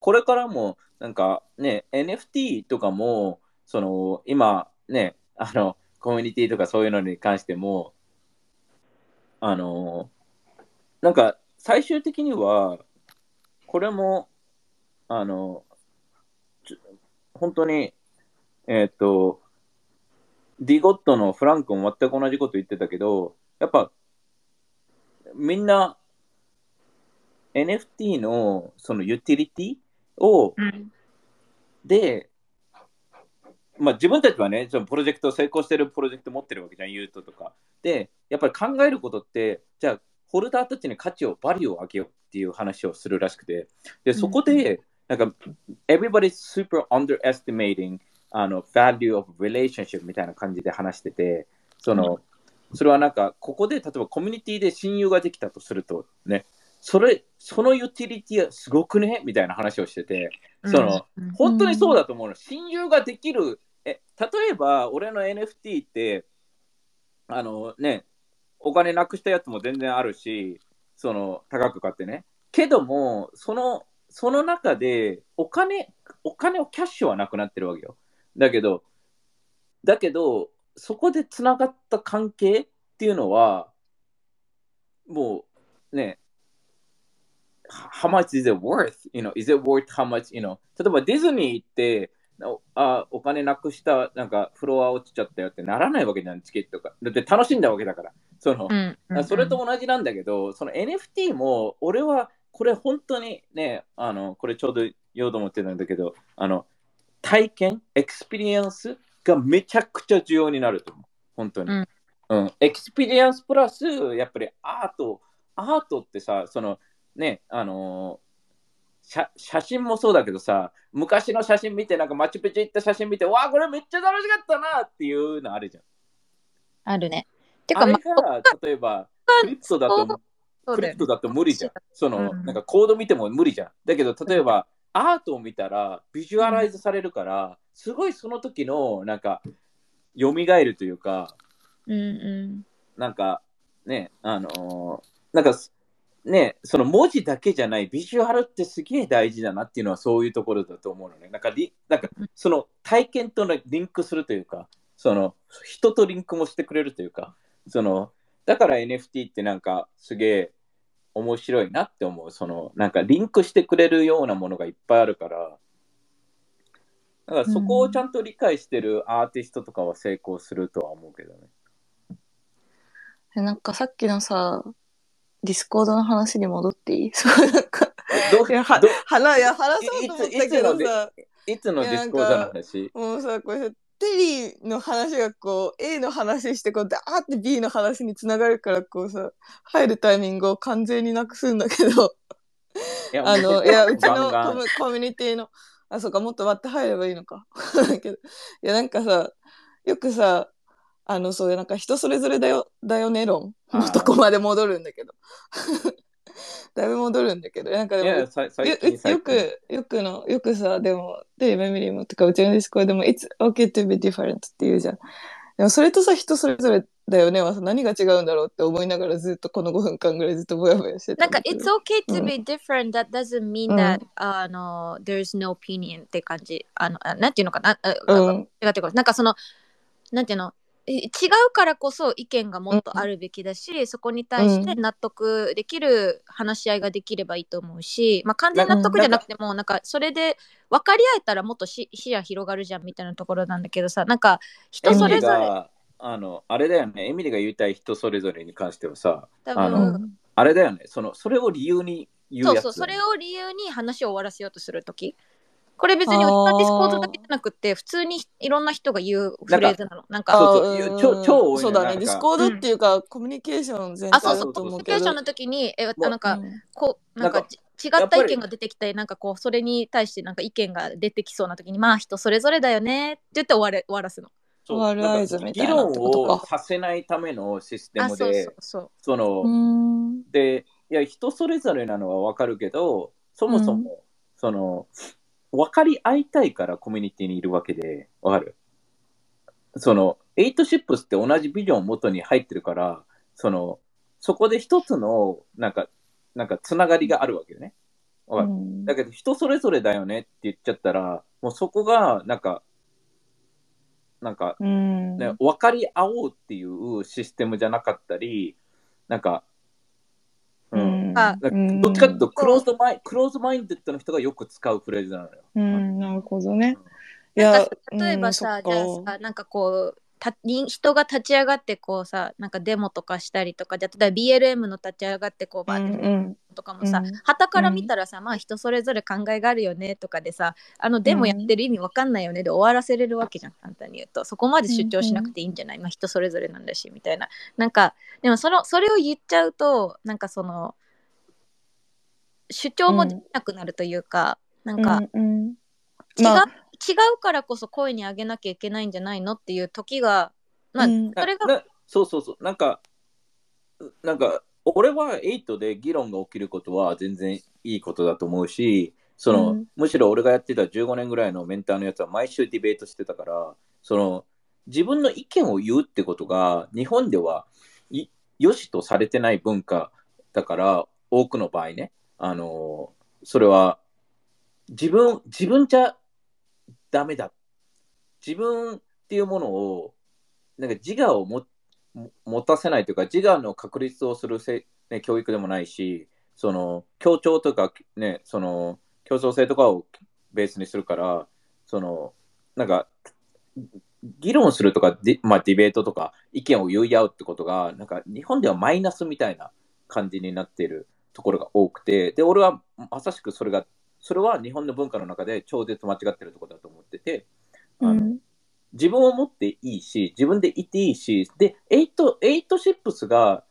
これからも、なんかね、NFT とかも、その、今、ね、あの、コミュニティとかそういうのに関しても、あの、なんか、最終的には、これも、あの、本当に、えっ、と、ディゴットのフランクも全く同じこと言ってたけど、やっぱ、みんな NFT のそのユーティリティを、うん、で、まあ自分たちはね、そのプロジェクト、成功してるプロジェクト持ってるわけじゃん、ユートとか。で、やっぱり考えることって、じゃあ、ホルダーたちに価値を、バリューを上げようっていう話をするらしくて、で、そこで、なんか、everybody's super underestimating あの value of relationship みたいな感じで話してて、その、それはなんか、ここで例えばコミュニティで親友ができたとするとね、それ、そのユーティリティはすごくね？みたいな話をしてて、その、本当にそうだと思うの。親友ができる、え、例えば俺の NFT って、あのね、お金なくしたやつも全然あるし、その、高く買ってね。けども、その、その中で、お金、お金をキャッシュはなくなってるわけよ。だけど、だけど、そこでつながった関係っていうのは、もうね、how much is it worth? You know, is it worth how much, you know? 例えばディズニー行って、あお金なくしたなんかフロア落ちちゃったよってならないわけじゃん、チケットが。だって楽しんだわけだから。その、うんうんうん、それと同じなんだけど、その NFT も俺はこれ本当にね、あのこれちょうど言おうと思ってたんだけど、あの体験、 experience がめちゃくちゃ重要になると思う。本当に。うん、うん、 experience プラス、やっぱりアート、アートってさ、そのね、あのー、写真もそうだけどさ、昔の写真見て、なんかマチュピチュ行った写真見て、わあ、これめっちゃ楽しかったなっていうのあるじゃん。あるね。てか、あれが、例えば、クリプトだと、クリプトだと無理じゃん。その、うん、なんかコード見ても無理じゃん。だけど、例えば、アートを見たらビジュアライズされるから、すごいその時のなんか蘇るというか、うんうん、なんかね、あのー、なんかね、その文字だけじゃないビジュアルってすげえ大事だなっていうのはそういうところだと思うのね。なんかリなんかその体験とリンクするというか、その人とリンクもしてくれるというか、そのだから NFT ってなんかすげえ面白いなって思う。その、なんかリンクしてくれるようなものがいっぱいあるから、だからそこをちゃんと理解してるアーティストとかは成功するとは思うけどね。えなんかさっきのさ、 Discord の話に戻っていい？そうなんか、どいや、は、話、いや、話そうと思ったけどさ、いつの Discord の話？もうさ、これテリーの話がこう A の話してこうダーって B の話につながるからこうさ入るタイミングを完全になくすんだけど。あのいやうちのコミコミュニティのあそうかもっと割って入ればいいのか。だけど。いやなんかさよくさあのそういうなんか人それぞれだよだよね論のとこまで戻るんだけど。だいぶ戻るんだけど、なんかでも、よく、よくの、よくさ、でも、で、メミリーもとか、うちのディスコでも、It's okay to be different って言うじゃん。でもそれとさ、人それぞれだよねはさ、何が違うんだろうって思いながらずっとこの5分間ぐらいずっとぼやぼやしてた。なんか、It's okay to be different、that doesn't mean that、あの、there's no opinion って感じ。あの、なんていうのかな？うん、違ってなんかその、なんていうの、違うからこそ意見がもっとあるべきだし、うん、そこに対して納得できる話し合いができればいいと思うし、まあ、完全納得じゃなくてもなんかそれで分かり合えたらもっと視野広がるじゃんみたいなところなんだけどさなんか人それぞれ。あのあれだよね。エミリが言いたい人それぞれに関してはさあのあれだよね。そのそれを理由に言うやつ、ね、そうそうそれを理由に話を終わらせようとするときこれ別に Discord だけじゃなくて普通にいろんな人が言うフレーズなの。なんかそうそう超超そうだね。 Discord っていうか、コミュニケーション全体あそうそう。コミュニケーションの時にえなんか、こうなんか違った意見が出てきたりなんかこうそれに対してなんか意見が出てきそうな時にまあ人それぞれだよねって言って終われ終わらすの。そう。議論をさせないためのシステムでそのでいや人それぞれなのはわかるけどそもそも、その分かり合いたいからコミュニティにいるわけで、わかる？その、エイトシップスって同じビジョンを元に入ってるから、その、そこで一つの、なんか、なんか、つながりがあるわけよね。わかる？うん。だけど人それぞれだよねって言っちゃったら、もうそこが、なんか、なんか、うん。ね、分かり合おうっていうシステムじゃなかったり、なんか、どっちかっていうと、 closed mind、closed minded の人がよく使うフレーズなのよ。うん、なるほどね。いやなんか、例えばさ、うんじゃあさなんかこうたに人が立ち上がってこうさなんかデモとかしたりとかじゃあ例えば BLM の立ち上がってこうバーってうんとかもさ、うん。旗から見たらさ、まあ人それぞれ考えがあるよねとかでさあのデモやってる意味わかんないよねで終わらせれるわけじゃん簡単に言うと。そこまで主張しなくていいんじゃない、まあ人それぞれなんだしみたいな。なんかでもそのそれを言っちゃうとなんかその主張もできなくなるというか、なんか、うんうん。違う、まあ。違うからこそ声に上げなきゃいけないんじゃないのっていう時がまあ、うん。それがなそうそうそう。なんか、なんか、俺は8で議論が起きることは全然いいことだと思うし、その、うん。むしろ俺がやってた15年ぐらいのメンターのやつは毎週ディベートしてたから、その、自分の意見を言うってことが、日本ではい良しとされてない文化だから、多くの場合ね、あの、それは、自分、自分じゃダメだ。自分っていうものを、なんか自我を持たせないというか、自我の確立をするせ、ね、教育でもないし、その協調とか、ね、その競争性とかをベースにするから、そのなんか議論するとか、ディまあ、ディベートとか意見を言い合うってことが、なんか日本ではマイナスみたいな感じになっているところが多くて、で、俺はまさしくそれが、それは日本の文化の中で超絶間違ってるところだと思ってて、あのうん自分を持っていいし、自分でいていいし、で、8、8シップスが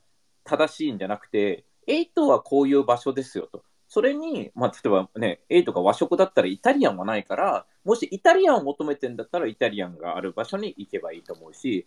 正しいんじゃなくて、8はこういう場所ですよと。それに、まあ、例えばね、8が和食だったらイタリアンはないから、もしイタリアンを求めてんだったらイタリアンがある場所に行けばいいと思うし、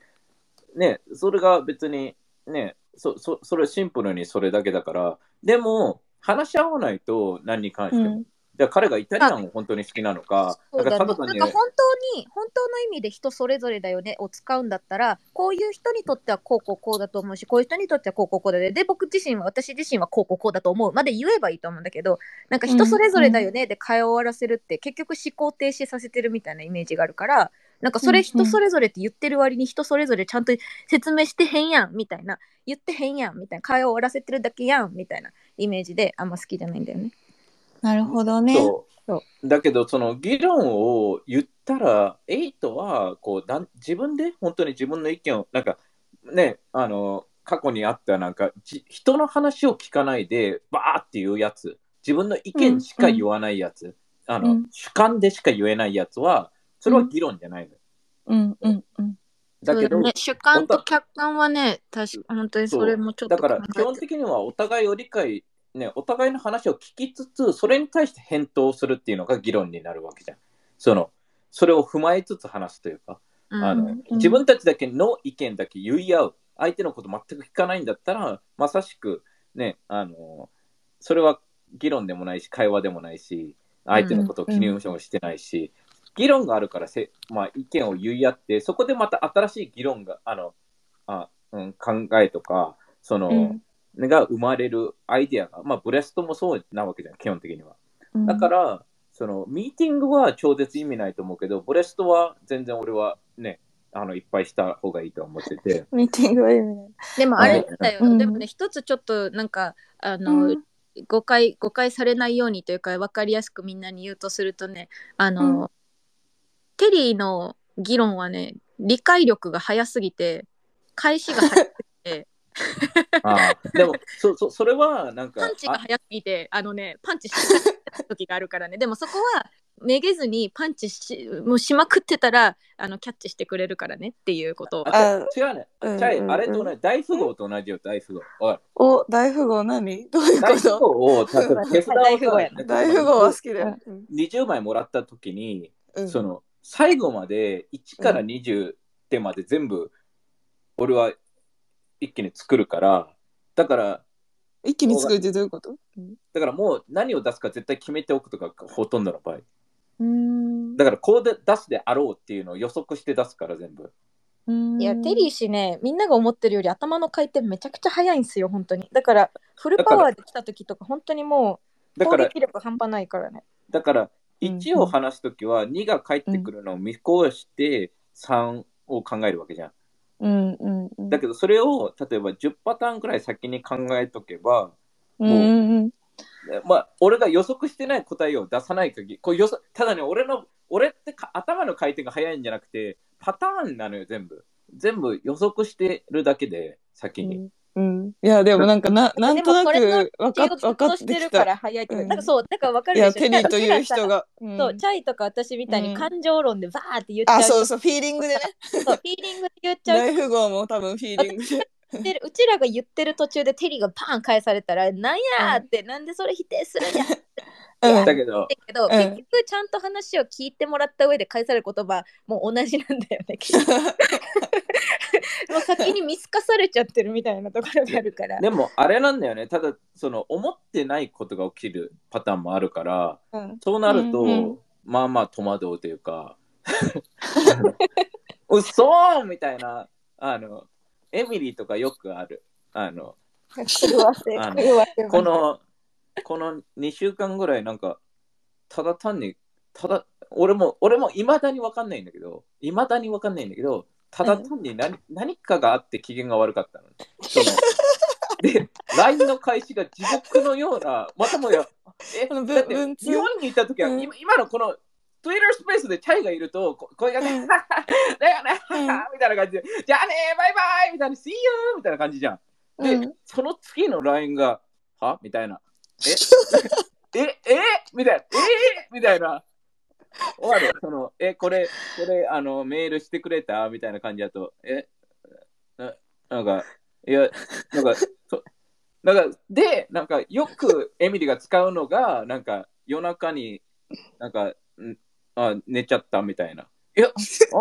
ね、それが別に、ね、そ、そ、それシンプルにそれだけだから、でも、話し合わないと何に関しても。うん。じゃあ彼がイタリアンを本当に好きなのか、だなんか本当に本当の意味で人それぞれだよねを使うんだったらこういう人にとってはこうこうこうだと思うしこういう人にとってはこうこうこうだね。で僕自身は私自身はこうこうこうだと思う。まで言えばいいと思うんだけどなんか人それぞれだよねで会話を終わらせるって結局思考停止させてるみたいなイメージがあるからなんかそれうん。うん人それぞれって言ってる割に人それぞれちゃんと説明してへんやんみたいな。言ってへんやんみたいな。会話を終わらせてるだけやんみたいなイメージであんま好きじゃないんだよね。なるほどね。そう。そだけどその議論を言ったらエイトはこうだん自分で本当に自分の意見をなんかねあの過去にあったなんかじ人の話を聞かないでバーっていうやつ。自分の意見しか言わないやつ、あのうん。主観でしか言えないやつはそれは議論じゃないのよ、うんうんうん。だけどね、主観と客観はね、確か本当にそれもちょっとだから基本的にはお互いを理解ね、お互いの話を聞きつつ、それに対して返答するっていうのが議論になるわけじゃん。その、それを踏まえつつ話すというか、うん。あの、自分たちだけの意見だけ言い合う。相手のこと全く聞かないんだったら、まさしく、ね、あの、それは議論でもないし、会話でもないし、相手のことを気にもしてないし、議論があるからせ、まあ、意見を言い合って、そこでまた新しい議論が、あの、あうん、考えとか、その、うんが生まれるアイデアが、まあ、ブレストもそうなわけじゃん、基本的には。うんだから、その、ミーティングは超絶意味ないと思うけど、ブレストは全然俺はね、あの、いっぱいした方がいいと思ってて。ミーティングは意味ない。でもあれだよ、うんでもね、一つちょっとなんか、あの、うん誤解、誤解されないようにというか、分かりやすくみんなに言うとするとね、あの、うんテリーの議論はね、理解力が早すぎて、開始が早すぎて、ああ。でもそそ、それはなんか、パンチがあ早すぎて、あのね、パンチした時があるからね、でもそこは、めげずにパンチしもうしまくってたらあのキャッチしてくれるからねっていうことを。ああ違うね。うんちゃいうんあれとね、大富豪と同じよ、大富豪。お、大富豪何どういう大富こと豪を、例えば手札を大富豪やな大富豪は好きだよ。20枚もらったときに、うん。その最後まで1から20点まで全部俺は一気に作るからだから一気に作るってどういうこと？だからもう何を出すか絶対決めておくとかほとんどの場合。うん。だからこうで出すであろうっていうのを予測して出すから全部。いやテリー氏ねみんなが思ってるより頭の回転めちゃくちゃ速いんですよ本当に。だからフルパワーで来た時とか本当にもだから、力半端ないからね。だからうん1を話すときは2が返ってくるのを見越して3を考えるわけじゃん。うんうんうん。だけどそれを例えば10パターンくらい先に考えとけば、うんうんうん。まあ、俺が予測してない答えを出さない限り、こう予測ただね、俺の、俺ってか頭の回転が速いんじゃなくて、パターンなのよ、全部。全部予測してるだけで、先に。うん。いや、でもなんかな、なんとなく分かっ分かってきた。してるから早いなんかそう、だから分かいや、るでしょ。テリーという人が。んそう、チャイとか私みたいにうん感情論でバーって言っちゃうあ、人。そうそう、フィーリングでね。そうフィーリングで言っちゃう大富豪も多分フィーリング で。うちらが言ってる途中でテリーがパン返されたら、なんやーって、なんでそれ否定するんや だけど、けど、うん結局ちゃんと話を聞いてもらった上で返される言葉もう同じなんだよね。もう先に見透かされちゃってるみたいなところがあるから。でも、あれなんだよね。ただ、その、思ってないことが起きるパターンもあるから、うんそうなると、うんうんまあまあ戸惑うというか、うそーみたいな、あの、エミリーとかよくある。あの、この、この2週間ぐらいなんか、ただ単に、ただ、俺も、俺も未だに分かんないんだけど、未だに分かんないんだけど、ただ単に何,、何かがあって機嫌が悪かったの。そので、LINE の開始が地獄のような、またもや、え、このぶだって文通日本にいた時は、うん今今のこの Twitter スペースでチャイがいると、ここれがね、うんだよね、うんみたいな感じで、じゃあね、バイバイみたいな、See you! みたいな感じじゃん。で、うんその次の LINE が、は？みたいな。え？え？え？みたいな。え？みたいな。終わる。その、え、これ、これ、あの、メールしてくれた？みたいな感じだと、えななんか、いや、なんか、そなんか、で、なんか、よくエミリが使うのが、なんか、夜中に、なんか、んあ、寝ちゃったみたいな。いや、あ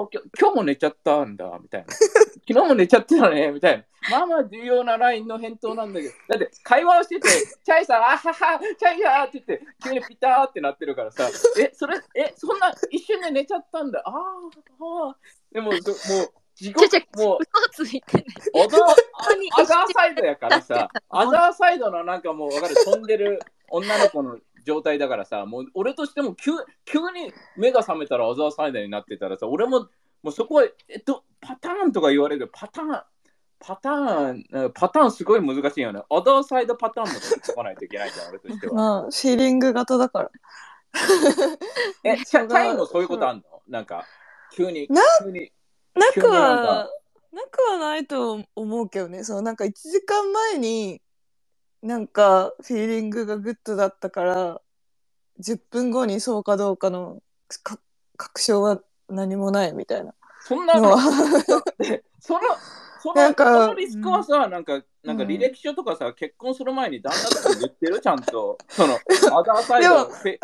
きょ今日も寝ちゃったんだ、みたいな。昨日も寝ちゃってたね、みたいな。まあまあ重要な LINE の返答なんだけど、だって会話をしてて、チャイさん、あはは、チャイやーって言って、急にピターってなってるからさ、え、それ、え、そんな一瞬で寝ちゃったんだ、あーあー、でも、どもう、地獄もう、嘘ついて。アザーサイドやからさ、アザーサイドのなんかもう分かる、飛んでる女の子の状態だからさ、もう俺としても急急に目が覚めたらアザーサイドになってたらさ、俺ももうそこは、えっと、パターンとか言われるパターン、パターン、うんパターンすごい難しいよね。アザーサイドパターンも解かないといけないじゃん、俺としては。まあ、フィーリング型だから。え、チャもそういうことあんの？なんか、急に、な急に。なくはか、なくはないと思うけどね。そう、なんか1時間前に、なんか、フィーリングがグッドだったから、10分後にそうかどうかのか確証は何もないみたいな。そんなの その、そのなんかそのリスクはさ、なんか、なんかうん。履歴書とかさ、結婚する前に旦那とか言ってるちゃんと。その、アダーサイド、でもフィ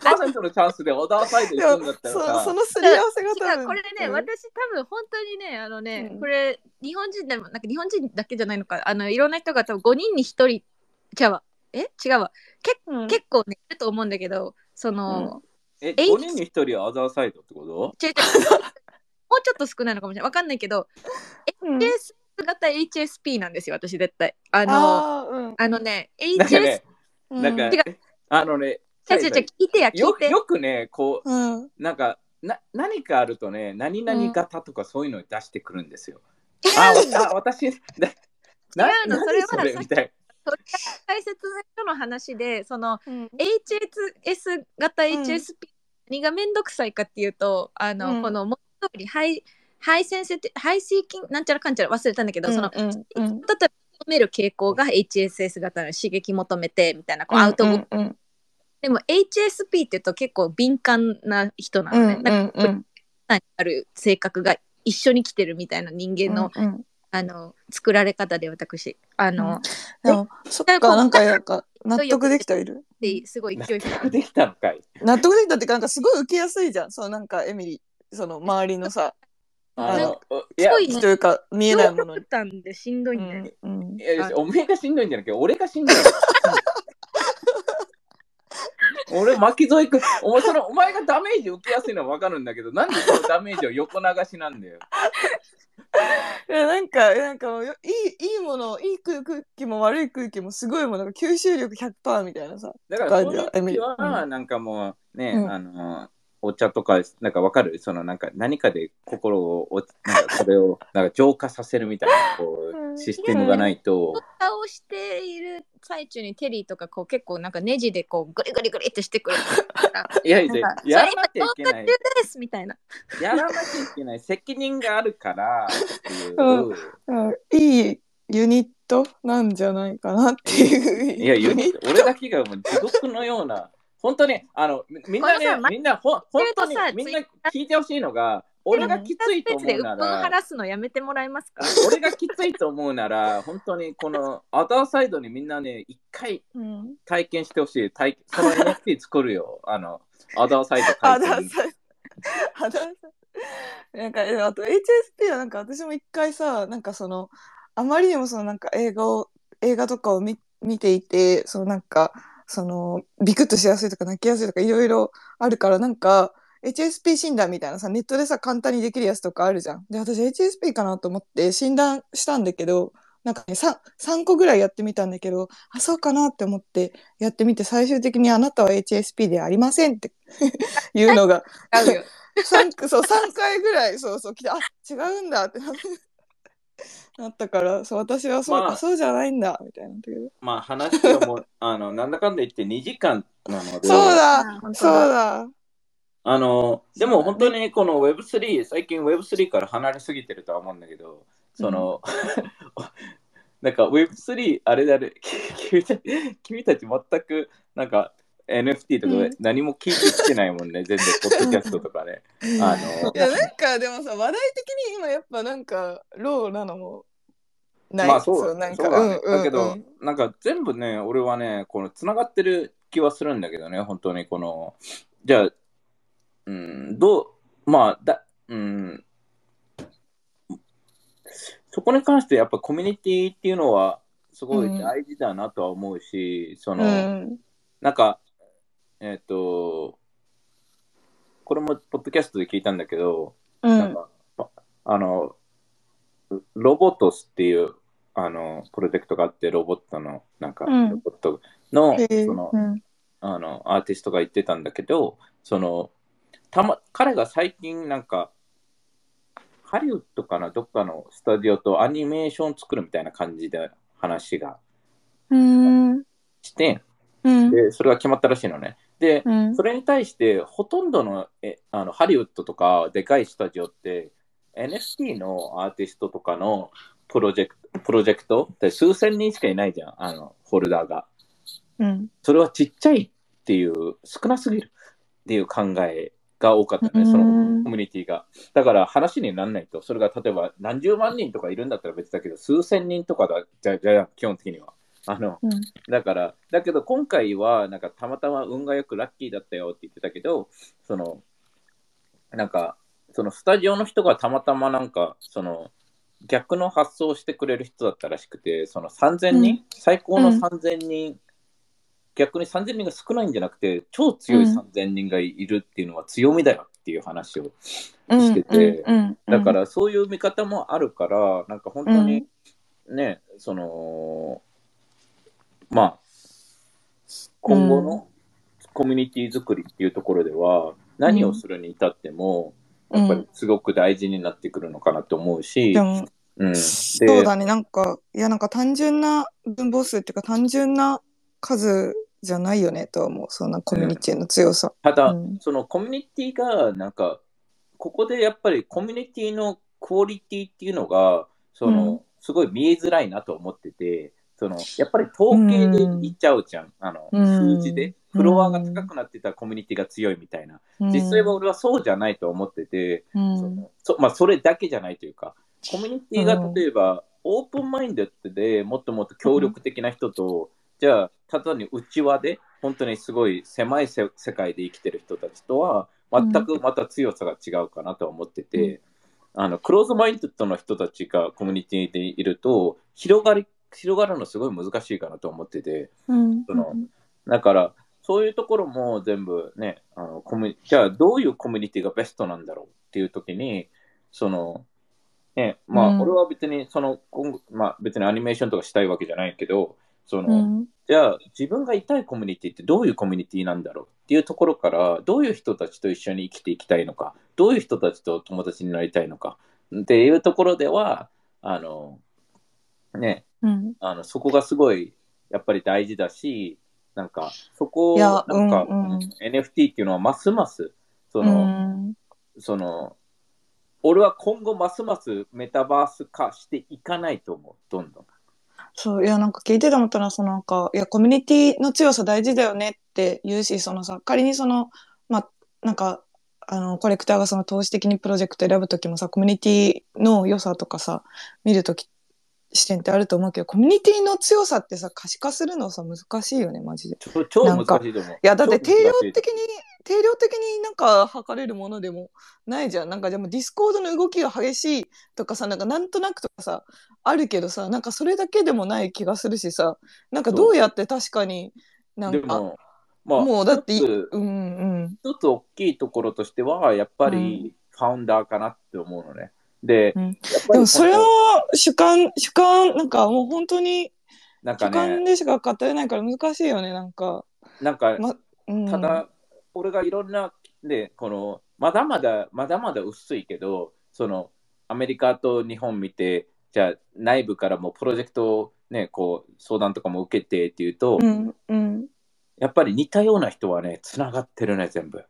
50%のチャンスでアダーサイド行くんだったらそさ、そのすり合わせが多分これね、うん。私多分本当にねあのね、うん。これ日本人でもなんか日本人だけじゃないのかあのいろんな人が多分5人に1人違うわ。え？違うわ。けうん。結構ねいると思うんだけどその、え、え5人に1人はアダーサイドってこと？違う違う。もうちょっと少ないのかもしれない。わかんないけどうん。HS 型 HSP なんですよ私絶対あのああーうん。のねなんか HS ね、うん。なんか違う、あのね、違う違う違う聞いてや聞いて。よよくね、こうん。う、なんか、な何かあるとね、何々型とかそういうのを出してくるんですよ。あ、わあ私、だ な違うのそれは何それみたい解説書の話でそのうん。HSS 型うん。HSP、何がめんどくさいかっていうとあの、うん。この文字通りハイハイセンシティハイシーキングなんちゃらかんちゃら忘れたんだけど、そのうんうん。例えば求める傾向が HSS 型の刺激求めてみたいなこううんアウトプット、うん。うんでも HSP って言うと結構敏感な人なのね、うんなんかうん。うんある性格が一緒に来てるみたいな人間の,、うんうんあの作られ方で私。あの、でもそっかなんかなんか納得できたいる？ですごいな。勢い納得できたのかい。納得できたってかなんかすごい受けやすいじゃん。そうなんかエミリー。その周りのさああのいやすごいね。というか見えないものに。負担でしんどいんだよね、うんうん。いやおめえがしんどいんじゃなくて、俺がしんどい。俺、巻き添えくん、お前そのお前がダメージ受けやすいのは分かるんだけど、なんでそのダメージを横流しなんだよ。いやなんかなんかもういいいいものいい空気も悪い空気もすごいものが吸収力100%みたいなさだからそういう時はなんかもうね、うん、あのお茶とか、なんかわかる？そのなんか何かで心を、なんかそれを なんか浄化させるみたいなこうシステムがないと。蓋をしている最中にテリーとかこう結構なんかネジでこうグリグリグリってしてくる いやいや、やらなきゃいけない。ですみたいな。やらなきゃいけない。責任があるからっていう。うんうん、いいユニットなんじゃないかなっていう。いや、ユニット、俺だけがもう地獄のような。本当に、あの、みんなね、みんな、ほ本当に、みんな聞いてほしいのが、俺がきついと思うなら、話すのやめてもらえますか？俺がきついと思うなら、本当にこのアダーサイドにみんなね、一回体験してほしい。体その NFT 作るよ。あの、アダーサイドアダーサイド。アダーサイド。なんか、あと HSP はなんか私も一回さ、なんかその、あまりにもそのなんか映画を、映画とかを見見ていて、そのなんか、そのビクッとしやすいとか泣きやすいとかいろいろあるからなんか HSP 診断みたいなさネットでさ簡単にできるやつとかあるじゃん。で私 HSP かなと思って診断したんだけどなんかね 3, 3個ぐらいやってみたんだけどあそうかなって思ってやってみて最終的にあなたは HSP ではありませんって いうのが 3, そう3回ぐらいそうそう来てあ違うんだってなって。なったからそう私はそうか、まあ、そうじゃないんだみたいな。まあ話はもうあのなんだかんだ言って2時間なので。そうだそうだ。あのでも本当にこの Web3 最近 Web3 から離れすぎてるとは思うんだけどその、うん、なんか Web3 あれだね君た 君たち全くなんか NFT とか何も聞いてきてないもんね、うん、全然、ポッドキャストとかね。あの。いや、なんかでもさ、話題的に今やっぱなんか、ローなのもない。まあそう、なんか、そうだね、だけど、なんか全部ね、俺はね、この繋がってる気はするんだけどね、本当にこの、じゃあ、うん、どう、まあ、だ、うん、そこに関してやっぱコミュニティっていうのはすごい大事だなとは思うし、うん、その、うん、なんかえっ、ー、と、これもポッドキャストで聞いたんだけど、うん、なんかあの、ロボトスっていうあのプロジェクトがあって、ロボットの、なんか、ロボットの、その、あの、アーティストが言ってたんだけど、その、たま、彼が最近なんか、ハリウッドかな、どっかのスタジオとアニメーション作るみたいな感じで話がして、うん、で、それが決まったらしいのね。で、うん、それに対してほとんどのえあのハリウッドとかでかいスタジオって NFT のアーティストとかのプロジェクトプロジェクトって数千人しかいないじゃん、あのホルダーが。うん、それはちっちゃいっていう、少なすぎるっていう考えが多かったね、そのコミュニティが。だから話にならないと、それが例えば何十万人とかいるんだったら別だけど、数千人とかだじゃじゃ基本的には。あの、うん、だから、だけど今回は、なんかたまたま運がよくラッキーだったよって言ってたけど、その、なんか、そのスタジオの人がたまたまなんか、その、逆の発想をしてくれる人だったらしくて、その3000人、うん、最高の3000人、うん、逆に3000人が少ないんじゃなくて、超強い3000人がいるっていうのは強みだよっていう話をしてて、だからそういう見方もあるから、なんか本当にね、その、まあ、今後のコミュニティ作りっていうところでは、何をするに至っても、やっぱりすごく大事になってくるのかなと思うし、うん、そうだね、なんか、いや、なんか単純な分母数っていうか、単純な数じゃないよねと思う、そんなコミュニティの強さ。ただ、うん、そのコミュニティが、なんか、ここでやっぱりコミュニティのクオリティっていうのが、その、すごい見えづらいなと思ってて、そのやっぱり統計でいっちゃうじゃん、うん、あの数字で、フロアが高くなってたコミュニティが強いみたいな、実際は俺はそうじゃないと思ってて、そのそまあ、それだけじゃないというか、コミュニティが例えば、オープンマインドでもっともっと協力的な人と、じゃあ、ただに内輪で、本当にすごい狭い世界で生きてる人たちとは、全くまた強さが違うかなと思ってて、あのクローズマインドの人たちがコミュニティでいると、広がり広がるのすごい難しいかなと思ってて、うん、そのだからそういうところも全部ねあのコミじゃあどういうコミュニティがベストなんだろうっていう時にそのね、まあ、俺は別に、その、今後まあ、別にアニメーションとかしたいわけじゃないけど、その、うん。じゃあ、自分がいたいコミュニティってどういうコミュニティなんだろうっていうところから、どういう人たちと一緒に生きていきたいのか、どういう人たちと友達になりたいのかっていうところでは、あの、ね、うん。あのそこがすごい、やっぱり大事だし、なんか、そこを、なんか、うんうん。NFT っていうのはますます、その、うん。その、俺は今後ますますメタバース化していかないと思う、どんどん。そういやなんか聞いてて思ったのはそのなんかいやコミュニティの強さ大事だよねって言うしそのさ仮にそのまあなんかあのコレクターがその投資的にプロジェクト選ぶ時もさコミュニティの良さとかさ見る時視点ってあると思うけどコミュニティの強さってさ可視化するのさ難しいよねマジで。超超難しいと思う。いいやだって定量的に定量的になんか測れるものでもないじゃんなんかでも Discord の動きが激しいとかさなんかなんとなくとかさあるけどさなんかそれだけでもない気がするしさなんかどうやって確かになんかでも、まあ、もうだってうんうん一つ大きいところとしては、やっぱりファウンダーかなって思うのね。で、うん。でもそれは主観主観なんかもう本当になんか主観ね、でしか語れないから難しいよねなんか、なんか、まうん、ただ、俺がいろんな、で、この、まだまだ、まだまだ薄いけど、その、アメリカと日本見て、じゃあ内部からもプロジェクトをね、こう、相談とかも受けてっていうと、うんうん。やっぱり似たような人はね、つながってるね、全部。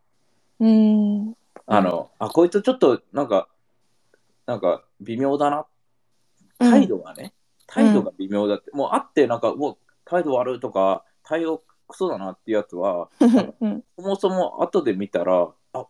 うん。あの、あ、こいつちょっと、なんか、なんか、微妙だな。態度がね、態度が微妙だって、もう会って、なんか、もう、態度悪いとか、対応クソだなっていうやつは、うん。そもそも後で見たら、あ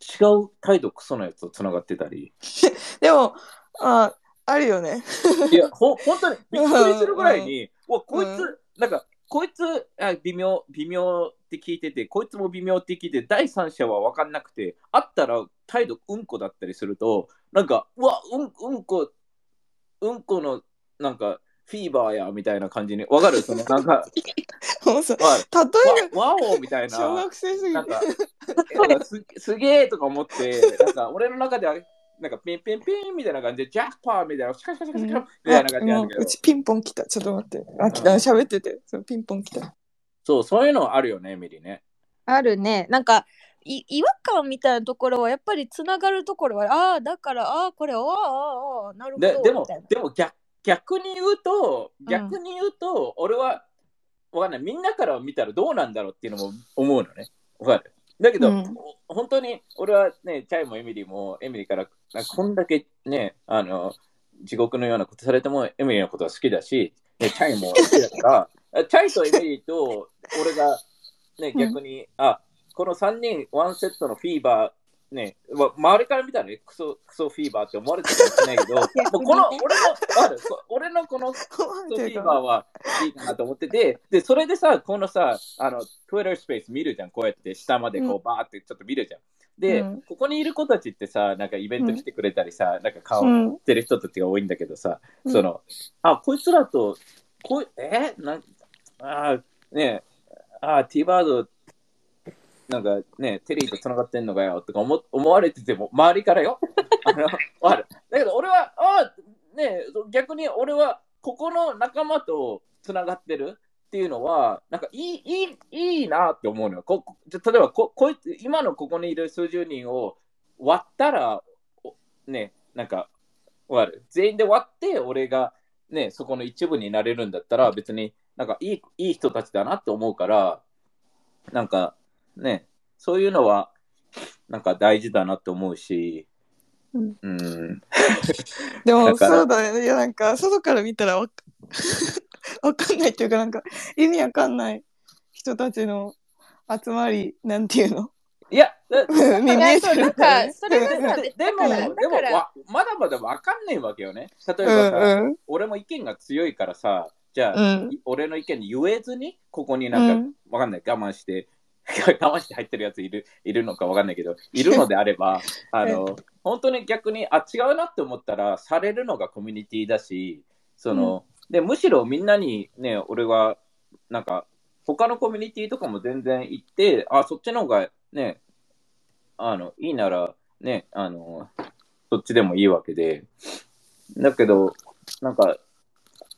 違う態度クソなやつとつながってたり、でもああるよね。いや、ほ本当にびっくりするぐらいに、うわこいつ、うなんか、こいつあ微妙、微妙って聞いてて、こいつも微妙って聞いて、第三者は分かんなくて、会ったら態度うんこだったりすると、なんか、うわ、うんうんこ、うんこの、なんか、フィーバーやみたいな感じに、わかる？その、なんか、もうさわ例えわわおみたいな。が小学生すぎて。なんか、なんかすすげえとか思って、なんか俺の中では、なんかピンピンピンみたいな感じで、ジャックパーみたいな、シカシカシカシカみたいな感じなんだけど。もうう、ちピンポン来た。ちょっと待って。あ来た。喋ってて。そうピンポン来た。そう、そういうのあるよね、ミリね。あるね。なんかい違和感みたいなところはやっぱりつながるところはああだからああこれああああなるほどででもでも逆逆に言うと、ん。逆に言うと、俺は、わかんない、みんなから見たらどうなんだろうっていうのも思うのね。わかる？だけど、うん。本当に俺はね、チャイもエミリーも、エミリーから、なんかこんだけね、あの、地獄のようなことされても、エミリーのことは好きだし、ね、チャイも好きだから、チャイとエミリーと俺が、ね、うん。逆に、あ、この3人、ワンセットのフィーバー、ね、ま周りから見たらね、クソ、クソフィーバーって思われてるかもしれないけど、もうこの、俺の、ある、こ俺のこのクソフィーバーはいいかなと思ってて、で、それでさ、このさ、あの、Twitter スペース見るじゃん、こうやって。下までこううバーってちょっと見るじゃん。で、うん。ここにいる子たちってさ、なんかイベント来てくれたりさ、なんか顔知うん。ってる人たちが多いんだけどさ、うん。その、あ、こいつらと、こい、え？なんあねえ、あ、T バード、なんかね、テリーと繋がってんのかよとか思思われてても、周りからよ。あの。だけど俺は、あねえ、逆に俺は、ここの仲間と繋がってるっていうのは、なんかいい、いい、いいなって思うのよ。ここじゃ例えばこ、こいつ、今のここにいる数十人を割ったら、おね、なんか、わかる。全員で割って、俺が、ね、そこの一部になれるんだったら、別になんかいいいい人たちだなって思うから、なんかね、そういうのは、なんか大事だなって思うし、うん。うん、でもそうだね。いやなんか外から見たらわか わかんないっていうかなんか意味わかんない人たちの集まりなんていうの？いや、だ見いやそうなんかねそれがさででも、でもわまだまだわかんないわけよね。例えうばさ、んうん。俺も意見が強いからさ、じゃあ、うん。い俺の意見に言えずに、ここになんか、うん。わかんない、我慢して、我慢して入ってるやついるいるのかわかんないけど、いるのであれば、あの、本当に逆に、あ、違うなって思ったら、されるのがコミュニティだし、その、で、むしろみんなにね、俺は、なんか、他のコミュニティとかも全然行って、あ、そっちの方がね、あの、いいなら、ね、あの、そっちでもいいわけで、だけど、なんか、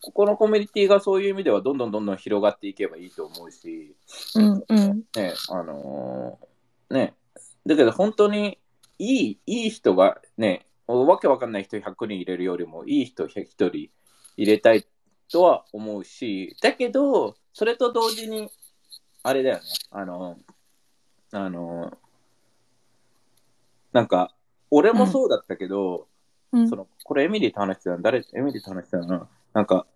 ここのコミュニティがそういう意味ではどんどんどんどん広がっていけばいいと思うし、うんうん。ね、あのーね、だけど本当にいい、いい人がね、わけわかんない人100人入れるよりもいい人100人入れたいとは思うし、だけど、それと同時に、あれだよね、あの、あの、なんか、俺もそうだったけど、うん。その、これエミリーと話してたの、誰、エミリーと話してたの？な、なんか、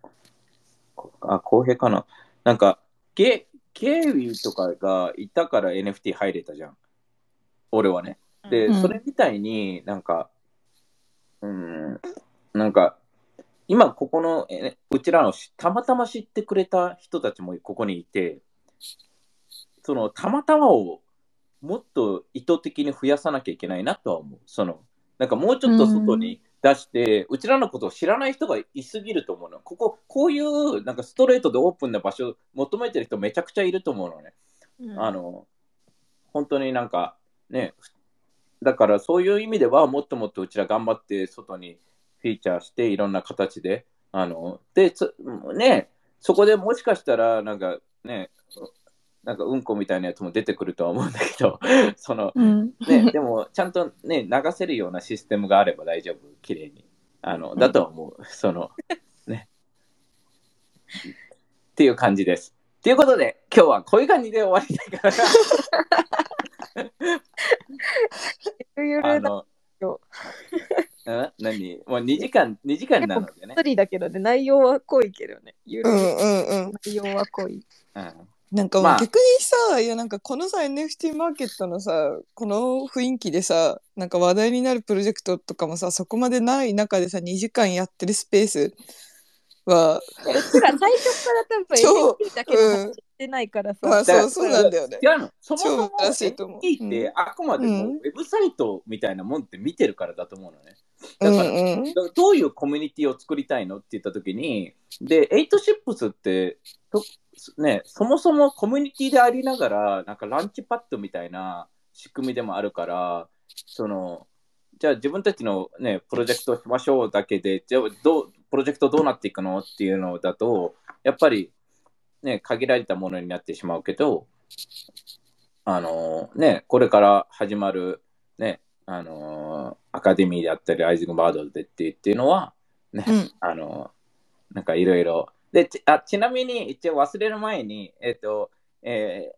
こあ、公平かな。なんか、ゲ、ゲイウィとかがいたから NFT 入れたじゃん。俺はね。で、うんそれみたいになんか、うん、なんか、今ここの、えうちらのしたまたま知ってくれた人たちもここにいて、そのたまたまをもっと意図的に増やさなきゃいけないなとは思う。そのなんかもうちょっと外に出して、うちらのことを知らない人がいすぎると思うの。ここ、こういうなんかストレートでオープンな場所を求めてる人めちゃくちゃいると思うのね。あの、本当になんかね、だからそういう意味ではもっともっとうちら頑張って外にフィーチャーしていろんな形で、あの、で、つね、そこでもしかしたらなんかね、なんかうんこみたいなやつも出てくるとは思うんだけど、その、うん。ね、でもちゃんとね、流せるようなシステムがあれば大丈夫、綺麗に。あの、だとは思う。その、ね。っていう感じです。ということで、今日はこういう感じで終わりたいから。ゆるのよ、ん何？もう2時間、2時間なのでね。一人だけどね、内容は濃いけどね。うんうんうん。内容は濃い。うんなんか逆にさ、いやなんかこのさ NFT マーケットのさこの雰囲気でさなんか話題になるプロジェクトとかもさそこまでない中でさ2時間やってるスペースはうちら最初から多超分 NFT だけの話してないからさ。まあそうそうなんだよね。違うの。そもそも超難しいと思う NFT ってあくまでもうんウェブサイトみたいなもんって見てるからだと思うのね。うんだから、うんだどういうコミュニティを作りたいのって言ったときに、で、エイトシップスってと、ね、そもそもコミュニティでありながら、なんかランチパッドみたいな仕組みでもあるから、その、じゃあ自分たちのね、プロジェクトしましょうだけで、じゃあどう、プロジェクトどうなっていくのっていうのだと、やっぱりね、限られたものになってしまうけど、あのね、これから始まるね、あのアカデミーであったり、ライジングバードでってっていうのは、ね、うんあのなんかいろいろ。でちあ、ちなみに、一応忘れる前に、えっ、と、え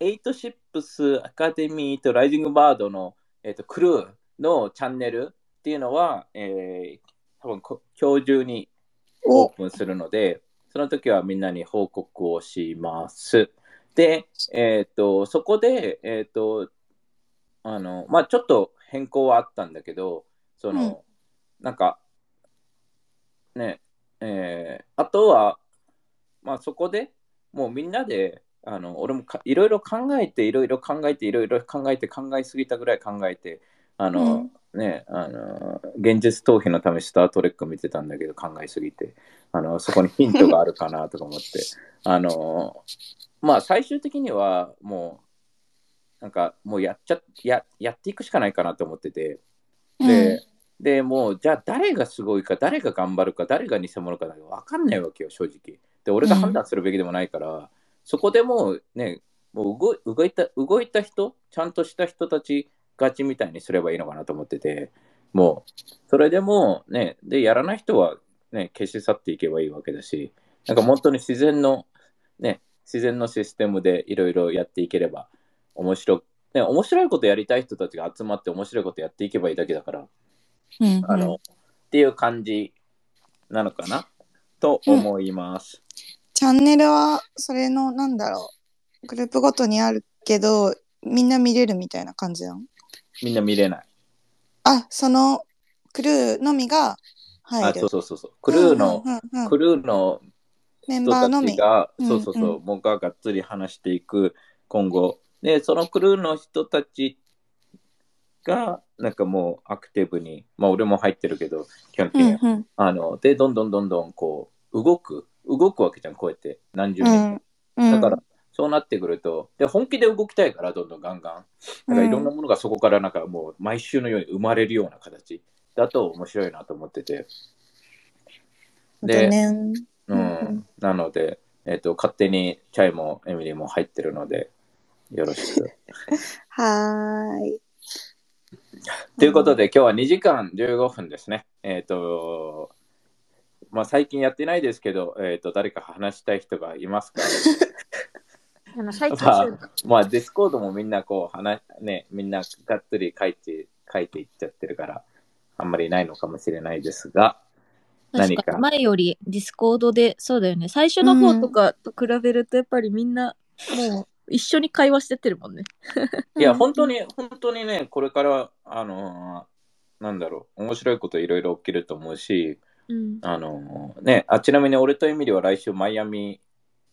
ー、エイトシップスアカデミーとライジングバードの、えっとクルーのチャンネルっていうのは、えー、多分こ今日中にオープンするので、その時はみんなに報告をします。で、えっ、と、そこで、えっ、と、あの、まあちょっと変更はあったんだけど、その、うんなんか、ね、えーあとは、まあそこでもうみんなで、あの、俺もかいろいろ考えて、いろいろ考えて、いろいろ考えて、考えすぎたぐらい考えて、あの、ね、あの、現実逃避のためスタートレック見てたんだけど、考えすぎて、あの、そこにヒントがあるかなとか思って、あの、まあ最終的にはもう、なんかもうやっちゃ、や、やっていくしかないかなと思ってて、で、でもう、じゃあ誰がすごいか、誰が頑張るか、誰が偽物かなんか分かんないわけよ、正直。で、俺が判断するべきでもないから、そこでもうね、もう動い動いた、動いた人、ちゃんとした人たち勝ちみたいにすればいいのかなと思ってて、もう、それでもうね、で、やらない人はね、消し去っていけばいいわけだし、なんか本当に自然の、ね、自然のシステムでいろいろやっていければ、面白ね、面白いことやりたい人たちが集まって面白いことやっていけばいいだけだから、うんあの、っていう感じなのかな？と思います。チャンネルはそれのなんだろう？グループごとにあるけどみんな見れるみたいな感じなの？みんな見れない。あそのクルーのみが入あ、るそうそうそうそう。クルーの、うんうんうんうんクルーのメンバーのみちが、うんそうそうそう、う僕ががっつり話していく今後。で、そのクルーの人たちが、なんかもうアクティブに、まあ俺も入ってるけど、基本的には、うんうんあの、で、どんどんどんどんこう、動く、動くわけじゃん、こうやって、何十人も。うんだから、そうなってくると、で、本気で動きたいから、どんどんガンガン。だからいろんなものがそこからなんかもう毎週のように生まれるような形だと面白いなと思ってて。で、ね、うん、なので、えっ、ー、と、勝手にチャイもエミリーも入ってるので、よろしく。はーい。ということで、今日は2時間15分ですね。えっ、ー、と、まあ、最近やってないですけど、えっ、ー、と、誰か話したい人がいますか？まあ、まあ、 Discord もみんなこう、話、ね、みんながっつり書いて、書いていっちゃってるから、あんまりないのかもしれないですが、何か？前より Discord で、そうだよね。最初の方とかと比べると、やっぱりみんな、もう一緒に会話してってるもんね。いや、本当に、本当にね、これから、あのー、なんだろう、面白いこといろいろ起きると思うし、うん、あのー、ね、あ、ちなみに俺とエミリは来週マイアミ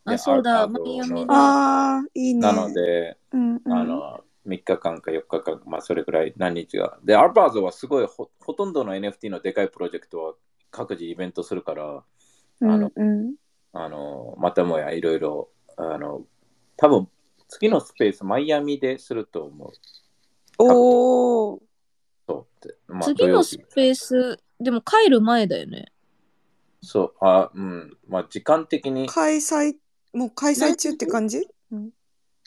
あ、そうだ、マイアミああ、いいね。なので、うんうん、あの、3日間か4日間、まあ、それぐらい何日が。で、アルバーズはすごいほ、ほとんどの NFT のでかいプロジェクトは各自イベントするから、あの、うんうん、あのまたもやいろいろ、あの、多分次のスペース、マイアミですると思う。おお。そう、まあ、次のスペース、でも帰る前だよね。そう、あ、うん。まあ、時間的に。開催、もう開催中って感じ、うん、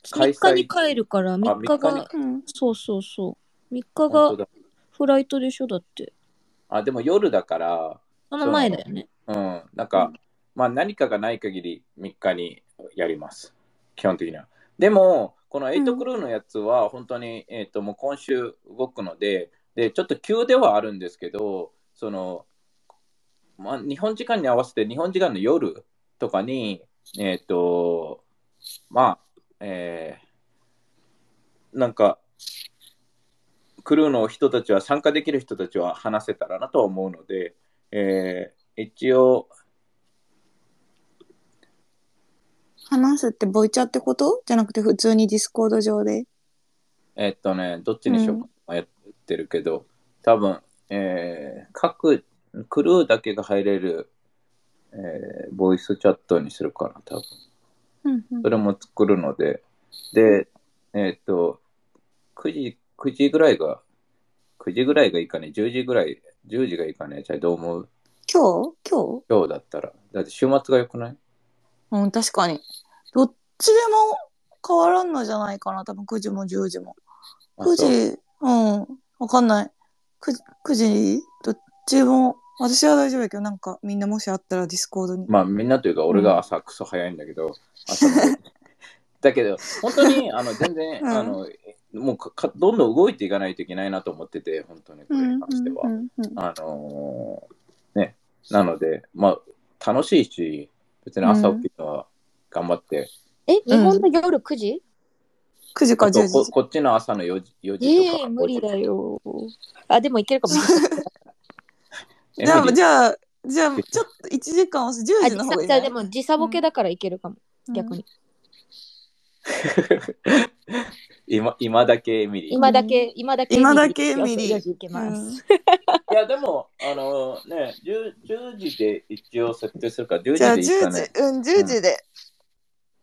3日に帰るから、3日が、うん、そうそうそう。3日がフライトでしょ、だって。あ、でも夜だから、その前だよね。うん。なんか、うん、まあ何かがない限り3日にやります。基本的には。でも、この8クルーのやつは本当に、うん、えーと、もう今週動くのでで、ちょっと急ではあるんですけど、そのまあ、日本時間に合わせて日本時間の夜とかに、えっ、ー、と、まあ、えー、なんか、クルーの人たちは、参加できる人たちは話せたらなと思うので、えー、一応、話すってボイチャってこと？じゃなくて普通に Discord 上で？えっとね、どっちにしようか迷ってるけど、うん、多分、えー、各クルーだけが入れる、えー、ボイスチャットにするかな、多分。うんうん、それも作るので、で、えっ、と、9時、9時ぐらいが、9時ぐらいがいいかね、10時ぐらい、10時がいいかね、じゃあどう思う？今日？今日？今日だったら。だって週末がよくない？うん、確かに。どっちでも変わらんのじゃないかな、多分9時も10時も。9時、うん、わかんない。9, 9時どっちも、私は大丈夫やけど、なんかみんなもしあったら Discord に。まあみんなというか、俺が朝クソ早いんだけど、朝 だけど、本当にあの全然、うん、あのもうかどんどん動いていかないといけないなと思ってて、本当にこれに関しては。あのー、ね、なので、まあ楽しいし、別に朝起きるのは頑張って。え、日本の夜9時、9時か10時こ。こっちの朝の4時 ,4 時とか。えー、無理だよ。あ、でもいけるかもしれない。じゃあ、じゃあ、じゃあ、ちょっと1時間押す10時の方がいい、ね、じゃあでも時差ボケだからいけるかも、うん、逆に。今今だけエミリー。今だけ、今だけ今だけエミリー。いけます。いや、でも、あのね10、10時で一応設定するから、10時でいいかね。じゃあ10時、うん、10時で。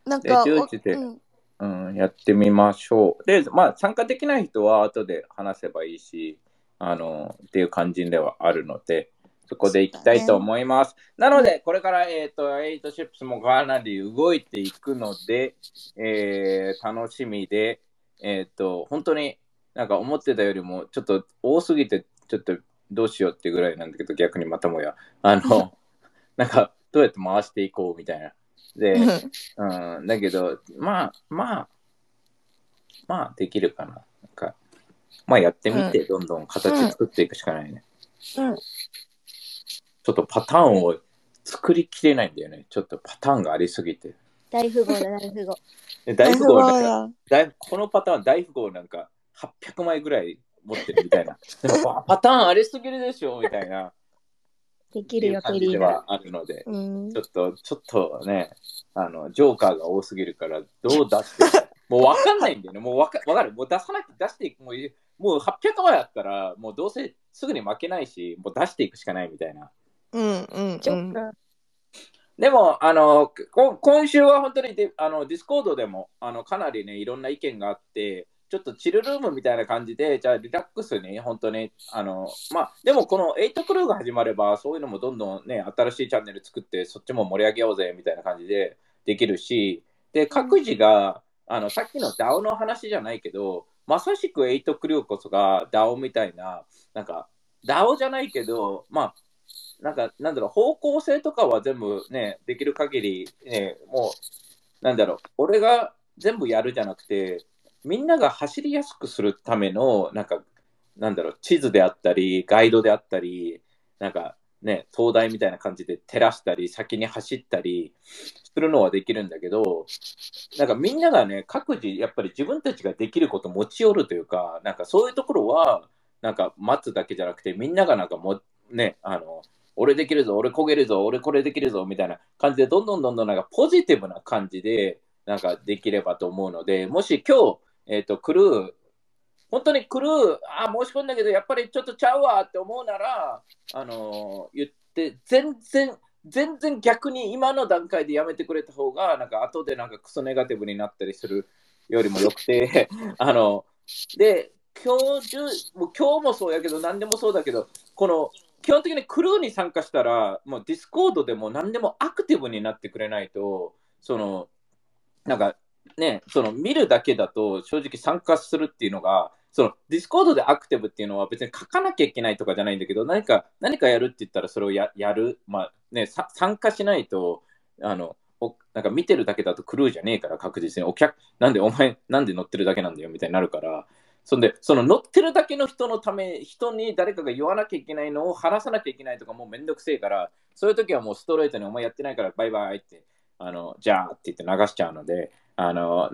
うん、なんか、10時で、うん、うん、やってみましょう。で、まあ、参加できない人は後で話せばいいし、あの、っていう感じではあるので、そこでいきたいと思います。ね、なので、これから、えっ、ー、と、 Eight Ships もかなり動いていくので、えー、楽しみで、えっ、ー、と、本当になんか思ってたよりもちょっと多すぎて、ちょっとどうしようってぐらいなんだけど、逆にまたもや、あの、なんかどうやって回していこうみたいな。で、うん、だけど、まあ、まあ、まあ、できるかな。なんか、まあ、やってみて、どんどん形作っていくしかないね。うん。ちょっとパターンを作りきれないんだよね。ちょっとパターンがありすぎて。大富豪だ、大富豪。大富豪なんか大、このパターン大富豪なんか800枚ぐらい持ってるみたいな。でもパターンありすぎるでしょみたいな。できるよ、ケリーはあるので、ちょっと、ちょっとね、あの、ジョーカーが多すぎるから、どう出してもう分かんないんだよね。もう分か分かる？もう出さなきゃ出していく。もうもう800枚あったら、もうどうせすぐに負けないし、もう出していくしかないみたいな。うんうん、うん、でも、あの、今週は本当にであの Discord でもあのかなりね、いろんな意見があって、ちょっと chill room みたいな感じで、じゃあリラックスに、本当に、あの、まあ、でもこの8クルーが始まれば、そういうのもどんどんね、新しいチャンネル作って、そっちも盛り上げようぜみたいな感じでできるし、で、各自が、あの、さっきの DAO の話じゃないけど、まさしく8クルーこそが DAO みたいな、なんか、DAO じゃないけど、まあ、なんか、なんだろう、方向性とかは全部ね、できる限り、ね、もう、なんだろう、俺が全部やるじゃなくて、みんなが走りやすくするための、なんか、なんだろう、地図であったり、ガイドであったり、なんかね、灯台みたいな感じで照らしたり、先に走ったりするのはできるんだけど、なんかみんながね、各自、やっぱり自分たちができること持ち寄るというか、なんかそういうところは、なんか待つだけじゃなくて、みんながなんかも、ね、あの、俺できるぞ、俺焦げるぞ、俺これできるぞ、みたいな感じで、どんどんどんどんなんかポジティブな感じで、なんかできればと思うので、もし今日、えっ、ー、と、クルー、本当にクルー、あ、申し込んだけど、やっぱりちょっとちゃうわって思うなら、あの、言って、全然、全然逆に今の段階でやめてくれた方が、なんか後でなんかクソネガティブになったりするよりもよくて、あの、で、今日中、もう今日もそうやけど、何でもそうだけど、この、基本的にクルーに参加したら、もう Discord でも何でもアクティブになってくれないと、その、なんかね、その見るだけだと正直参加するっていうのが、その Discord でアクティブっていうのは別に書かなきゃいけないとかじゃないんだけど、何か、何かやるって言ったらそれをやる。まあね、参加しないと、あの、なんか見てるだけだとクルーじゃねえから確実にお客、なんでお前、なんで乗ってるだけなんだよみたいになるから、そんで、その乗ってるだけの人のため、人に誰かが言わなきゃいけないのを話さなきゃいけないとかもうめんどくせえから、そういう時はもうストレートにお前やってないからバイバイって、あの、じゃあって言って流しちゃうので、あの、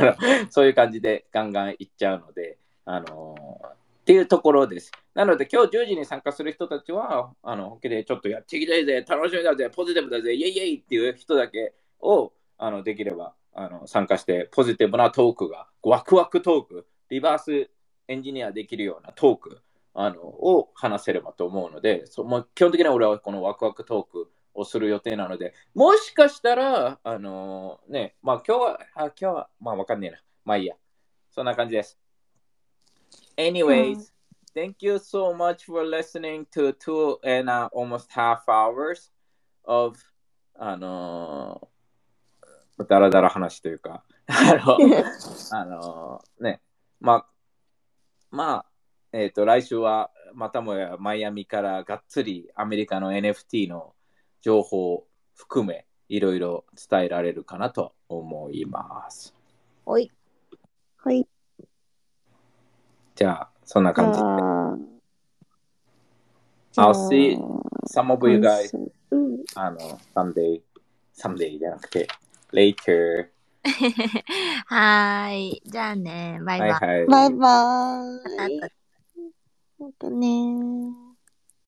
そういう感じでガンガンいっちゃうので、あの、っていうところです。なので、今日10時に参加する人たちは、あの、本気でちょっとやっていきたいぜ、楽しみだぜ、ポジティブだぜ、イェイイェイっていう人だけを、あの、できれば、あの、参加して、ポジティブなトークが、ワクワクトーク、リバースエンジニアできるようなトーク、あの、を話せればと思うので、そも基本的には俺はこのワクワクトークをする予定なので、もしかしたら、あのー、ね、まあ今日は、あ今日は、まあわかんねえな。まあいいや。そんな感じです。Anyways,、thank you so much for listening to two and、uh, almost half hours of あのー、だらだら話というか、あの、あのー、ね、まあ、まあ、えっ、ー、と、来週はまたもやマイアミからがっつりアメリカの NFT の情報含めいろいろ伝えられるかなと思います。はい。はい。じゃあ、そんな感じで。I'll see some of you guys、あの、someday, someday じゃなくて、later. はい。じゃあね、バイバイ。はいはい、バイバイ。またね